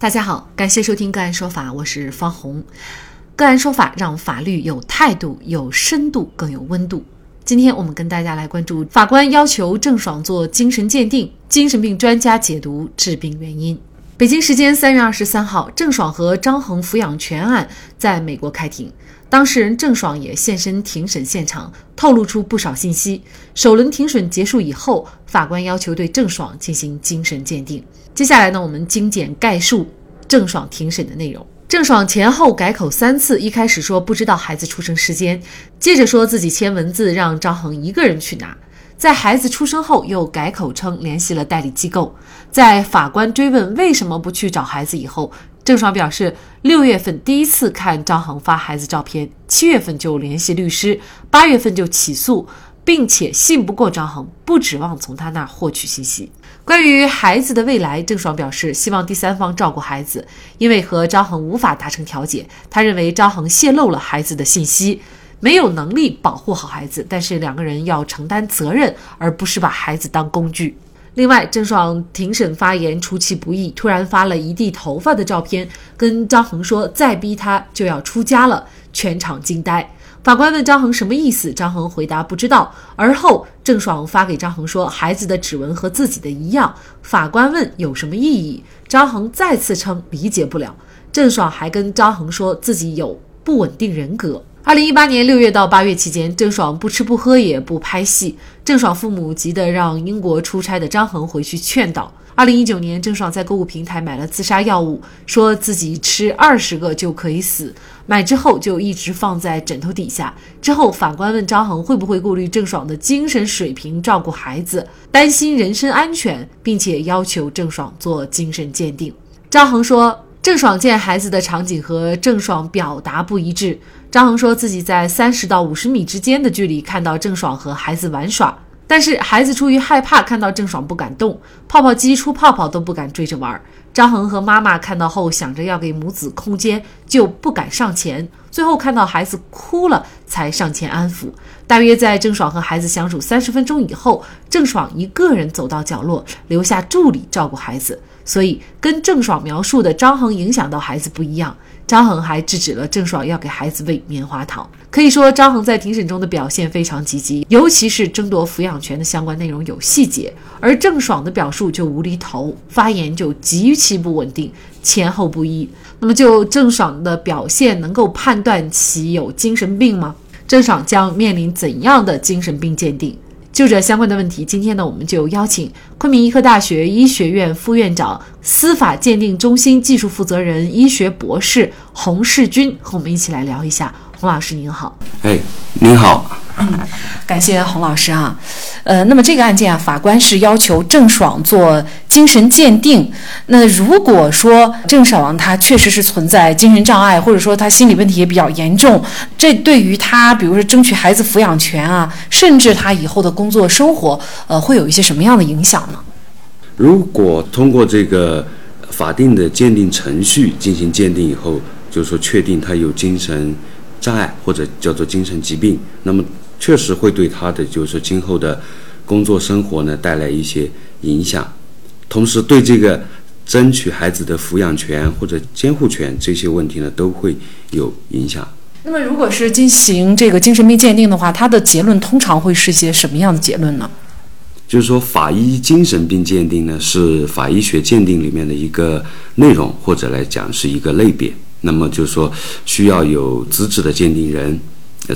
大家好，感谢收听个案说法，我是方红。个案说法让法律有态度、有深度、更有温度。今天我们跟大家来关注法官要求郑爽做精神鉴定，精神病专家解读致病原因。北京时间三月二十三号，郑爽和张恒抚养权案在美国开庭，当事人郑爽也现身庭审现场，透露出不少信息。首轮庭审结束以后，法官要求对郑爽进行精神鉴定。接下来呢，我们精简概述郑爽庭审的内容。郑爽前后改口三次，一开始说不知道孩子出生时间，接着说自己签文字让张恒一个人去拿，在孩子出生后又改口称联系了代理机构。在法官追问为什么不去找孩子以后，郑爽表示六月份第一次看张恒发孩子照片，七月份就联系律师，八月份就起诉。并且信不过张恒，不指望从他那儿获取信息。关于孩子的未来，郑爽表示希望第三方照顾孩子，因为和张恒无法达成调解。他认为张恒泄露了孩子的信息，没有能力保护好孩子，但是两个人要承担责任，而不是把孩子当工具。另外，郑爽庭审发言出其不意，突然发了一地头发的照片，跟张恒说再逼他就要出家了，全场惊呆。法官问张恒什么意思，张恒回答不知道。而后郑爽发给张恒说孩子的指纹和自己的一样。法官问有什么意义，张恒再次称理解不了。郑爽还跟张恒说自己有不稳定人格。二零一八年六月到八月期间，郑爽不吃不喝也不拍戏。郑爽父母急得让英国出差的张恒回去劝导。二零一九年，郑爽在购物平台买了自杀药物，说自己吃二十个就可以死。买之后就一直放在枕头底下。之后，法官问张恒会不会顾虑郑爽的精神水平照顾孩子，担心人身安全，并且要求郑爽做精神鉴定。张恒说。郑爽见孩子的场景和郑爽表达不一致。张恒说自己在三十到五十米之间的距离看到郑爽和孩子玩耍，但是孩子出于害怕看到郑爽不敢动，泡泡机出泡泡都不敢追着玩。张恒和妈妈看到后想着要给母子空间，就不敢上前。最后看到孩子哭了，才上前安抚。大约在郑爽和孩子相处三十分钟以后，郑爽一个人走到角落，留下助理照顾孩子。所以，跟郑爽描述的张恒影响到孩子不一样。张恒还制止了郑爽要给孩子喂棉花糖。可以说，张恒在庭审中的表现非常积极，尤其是争夺抚养权的相关内容有细节，而郑爽的表述就无厘头，发言就极其不稳定，前后不一。那么，就郑爽的表现，能够判断其有精神病吗？郑爽将面临怎样的精神病鉴定？就这相关的问题，今天呢，我们就邀请昆明医科大学医学院副院长、司法鉴定中心技术负责人、医学博士洪世军和我们一起来聊一下。洪老师您好，哎，您好。嗯，感谢洪老师啊。呃，那么这个案件啊，法官是要求郑爽做精神鉴定。那如果说郑爽她确实是存在精神障碍，或者说她心理问题也比较严重，这对于她，比如说争取孩子抚养权啊，甚至她以后的工作生活，呃，会有一些什么样的影响呢？如果通过这个法定的鉴定程序进行鉴定以后，就是说确定她有精神障碍或者叫做精神疾病，那么。确实会对他的就是今后的工作生活呢带来一些影响，同时对这个争取孩子的抚养权或者监护权这些问题呢都会有影响。那么，如果是进行这个精神病鉴定的话，它的结论通常会是些什么样的结论呢？就是说，法医精神病鉴定呢是法医学鉴定里面的一个内容，或者来讲是一个类别。那么就是说，需要有资质的鉴定人。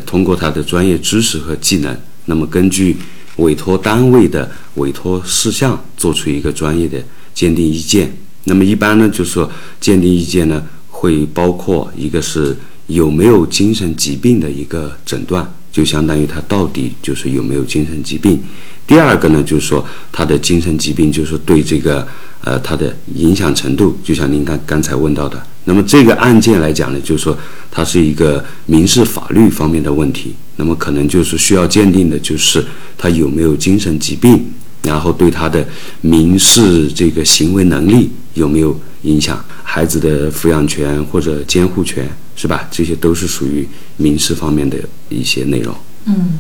通过他的专业知识和技能，那么根据委托单位的委托事项，做出一个专业的鉴定意见。那么一般呢，就是说鉴定意见呢，会包括一个是有没有精神疾病的一个诊断，就相当于他到底就是有没有精神疾病。第二个呢，就是说他的精神疾病，就是对这个呃他的影响程度，就像您刚刚才问到的。那么这个案件来讲呢，就是说它是一个民事法律方面的问题，那么可能就是需要鉴定的就是他有没有精神疾病，然后对他的民事这个行为能力有没有影响，孩子的抚养权或者监护权是吧？这些都是属于民事方面的一些内容。嗯。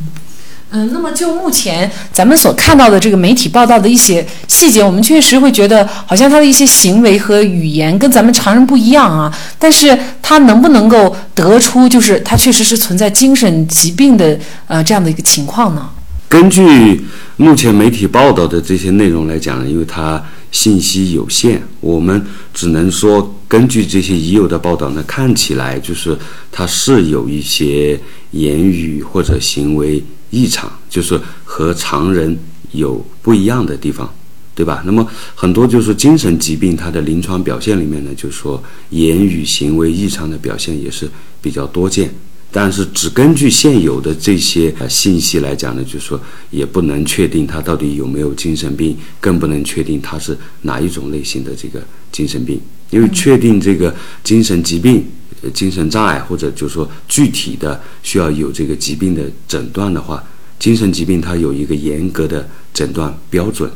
嗯，那么就目前咱们所看到的这个媒体报道的一些细节，我们确实会觉得好像他的一些行为和语言跟咱们常人不一样啊。但是他能不能够得出就是他确实是存在精神疾病的呃这样的一个情况呢？根据目前媒体报道的这些内容来讲，因为它信息有限，我们只能说根据这些已有的报道呢，看起来就是他是有一些言语或者行为。异常就是和常人有不一样的地方，对吧？那么很多就是精神疾病，它的临床表现里面呢，就是说言语行为异常的表现也是比较多见。但是只根据现有的这些信息来讲呢，就是说也不能确定他到底有没有精神病，更不能确定他是哪一种类型的这个精神病。因为确定这个精神疾病。精神障碍或者就是说具体的需要有这个疾病的诊断的话，精神疾病它有一个严格的诊断标准。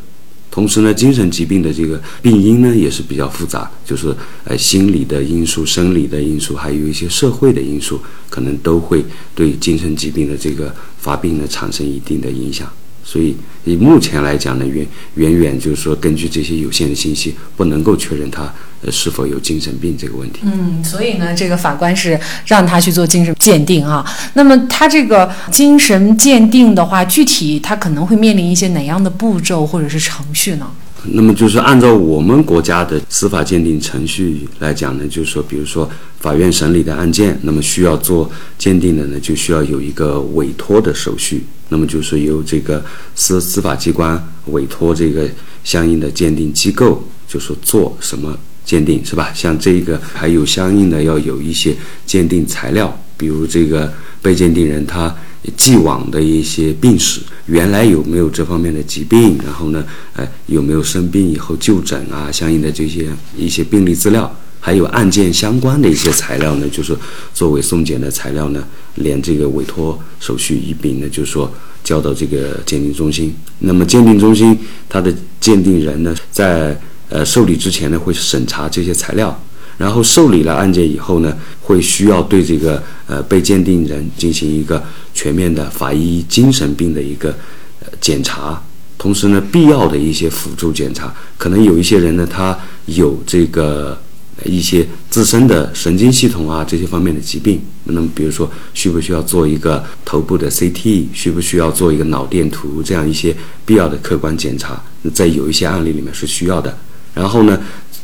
同时呢，精神疾病的这个病因呢也是比较复杂，就是呃心理的因素、生理的因素，还有一些社会的因素，可能都会对精神疾病的这个发病呢产生一定的影响。所以以目前来讲呢，远远远就是说，根据这些有限的信息，不能够确认他呃是否有精神病这个问题。嗯，所以呢，这个法官是让他去做精神鉴定啊。那么他这个精神鉴定的话，具体他可能会面临一些哪样的步骤或者是程序呢？那么就是按照我们国家的司法鉴定程序来讲呢，就是说，比如说法院审理的案件，那么需要做鉴定的呢，就需要有一个委托的手续。那么就是由这个司司法机关委托这个相应的鉴定机构，就说做什么鉴定是吧？像这个还有相应的要有一些鉴定材料，比如这个被鉴定人他。既往的一些病史，原来有没有这方面的疾病？然后呢，呃，有没有生病以后就诊啊？相应的这些一些病历资料，还有案件相关的一些材料呢，就是作为送检的材料呢，连这个委托手续一并呢，就是说交到这个鉴定中心。那么鉴定中心它的鉴定人呢，在呃受理之前呢，会审查这些材料。然后受理了案件以后呢，会需要对这个呃被鉴定人进行一个全面的法医精神病的一个呃检查，同时呢，必要的一些辅助检查，可能有一些人呢，他有这个一些自身的神经系统啊这些方面的疾病，那么比如说需不需要做一个头部的 CT，需不需要做一个脑电图，这样一些必要的客观检查，在有一些案例里面是需要的。然后呢？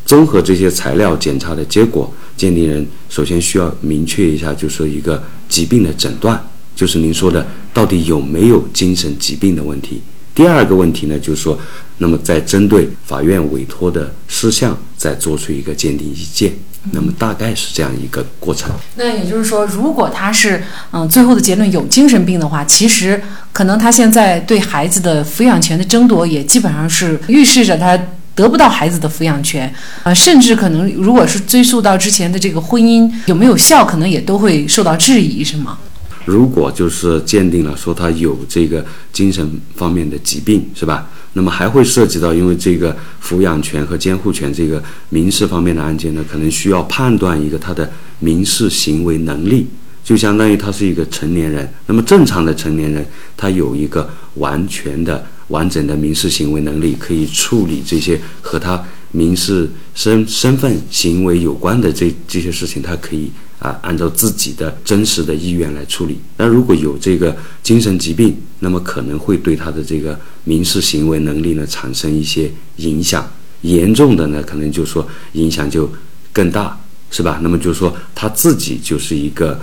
综合这些材料检查的结果，鉴定人首先需要明确一下，就是说一个疾病的诊断，就是您说的到底有没有精神疾病的问题。第二个问题呢，就是说，那么再针对法院委托的事项，再做出一个鉴定意见。那么大概是这样一个过程。那也就是说，如果他是嗯最后的结论有精神病的话，其实可能他现在对孩子的抚养权的争夺，也基本上是预示着他。得不到孩子的抚养权，啊，甚至可能如果是追溯到之前的这个婚姻有没有效，可能也都会受到质疑，是吗？如果就是鉴定了说他有这个精神方面的疾病，是吧？那么还会涉及到，因为这个抚养权和监护权这个民事方面的案件呢，可能需要判断一个他的民事行为能力，就相当于他是一个成年人。那么正常的成年人，他有一个完全的。完整的民事行为能力可以处理这些和他民事身身份行为有关的这这些事情，他可以啊按照自己的真实的意愿来处理。那如果有这个精神疾病，那么可能会对他的这个民事行为能力呢产生一些影响。严重的呢，可能就说影响就更大，是吧？那么就是说他自己就是一个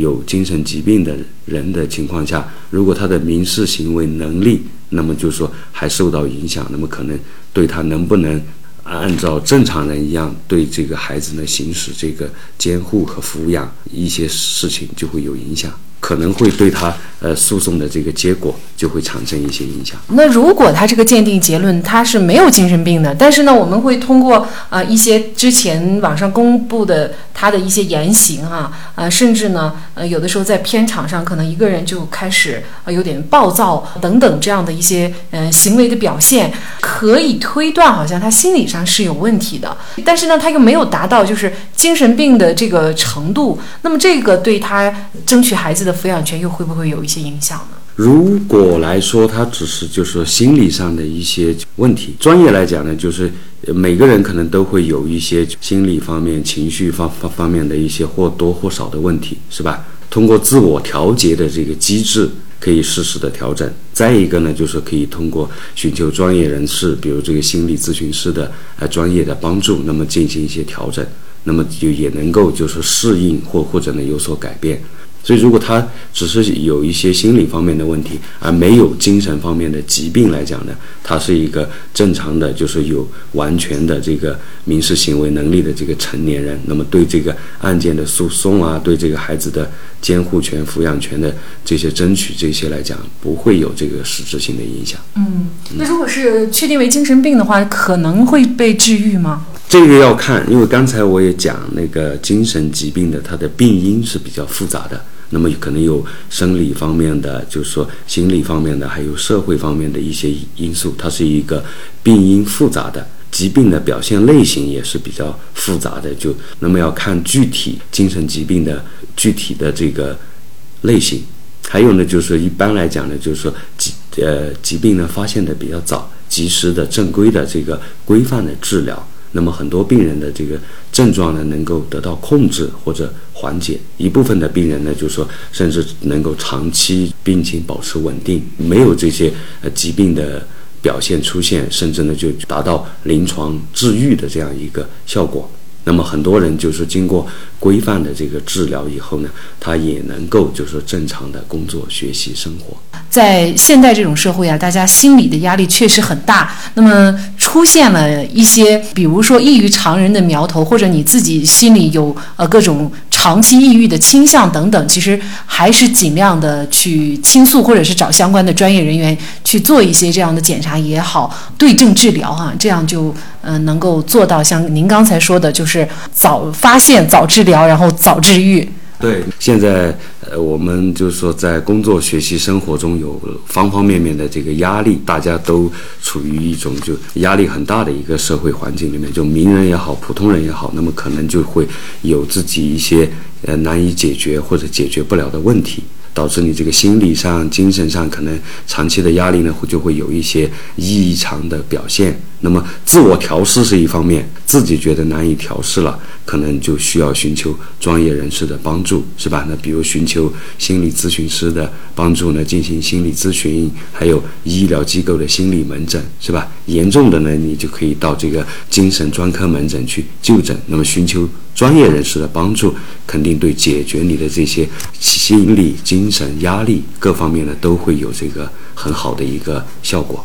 有精神疾病的人的情况下，如果他的民事行为能力，那么就是说还受到影响，那么可能对他能不能按照正常人一样对这个孩子呢行使这个监护和抚养一些事情就会有影响。可能会对他呃诉讼的这个结果就会产生一些影响。那如果他这个鉴定结论他是没有精神病的，但是呢，我们会通过啊一些之前网上公布的他的一些言行啊，呃，甚至呢，呃，有的时候在片场上可能一个人就开始啊有点暴躁等等这样的一些呃行为的表现，可以推断好像他心理上是有问题的，但是呢，他又没有达到就是精神病的这个程度，那么这个对他争取孩子的。抚养权又会不会有一些影响呢？如果来说，他只是就是心理上的一些问题，专业来讲呢，就是每个人可能都会有一些心理方面、情绪方方方面的一些或多或少的问题，是吧？通过自我调节的这个机制，可以适时的调整。再一个呢，就是可以通过寻求专业人士，比如这个心理咨询师的呃专业的帮助，那么进行一些调整，那么就也能够就是适应或或者呢有所改变。所以，如果他只是有一些心理方面的问题，而没有精神方面的疾病来讲呢，他是一个正常的，就是有完全的这个民事行为能力的这个成年人。那么，对这个案件的诉讼啊，对这个孩子的监护权、抚养权的这些争取，这些来讲，不会有这个实质性的影响。嗯，那如果是确定为精神病的话，可能会被治愈吗？这个要看，因为刚才我也讲，那个精神疾病的它的病因是比较复杂的。那么可能有生理方面的，就是说心理方面的，还有社会方面的一些因素，它是一个病因复杂的疾病的表现类型也是比较复杂的。就那么要看具体精神疾病的具体的这个类型，还有呢，就是一般来讲呢，就是说疾呃疾病呢发现的比较早，及时的正规的这个规范的治疗。那么很多病人的这个症状呢，能够得到控制或者缓解；一部分的病人呢，就是说甚至能够长期病情保持稳定，没有这些呃疾病的表现出现，甚至呢就达到临床治愈的这样一个效果。那么很多人就是经过规范的这个治疗以后呢，他也能够就是正常的工作、学习、生活。在现代这种社会啊，大家心理的压力确实很大。那么出现了一些，比如说异于常人的苗头，或者你自己心里有呃各种长期抑郁的倾向等等，其实还是尽量的去倾诉，或者是找相关的专业人员去做一些这样的检查也好，对症治疗哈，这样就呃能够做到像您刚才说的，就是早发现、早治疗，然后早治愈。对，现在呃，我们就是说，在工作、学习、生活中有方方面面的这个压力，大家都处于一种就压力很大的一个社会环境里面，就名人也好，普通人也好，那么可能就会有自己一些呃难以解决或者解决不了的问题。导致你这个心理上、精神上可能长期的压力呢，会就会有一些异常的表现。那么自我调试是一方面，自己觉得难以调试了，可能就需要寻求专业人士的帮助，是吧？那比如寻求心理咨询师的帮助呢，进行心理咨询，还有医疗机构的心理门诊，是吧？严重的呢，你就可以到这个精神专科门诊去就诊。那么寻求专业人士的帮助，肯定对解决你的这些心理精。神压力各方面呢都会有这个很好的一个效果。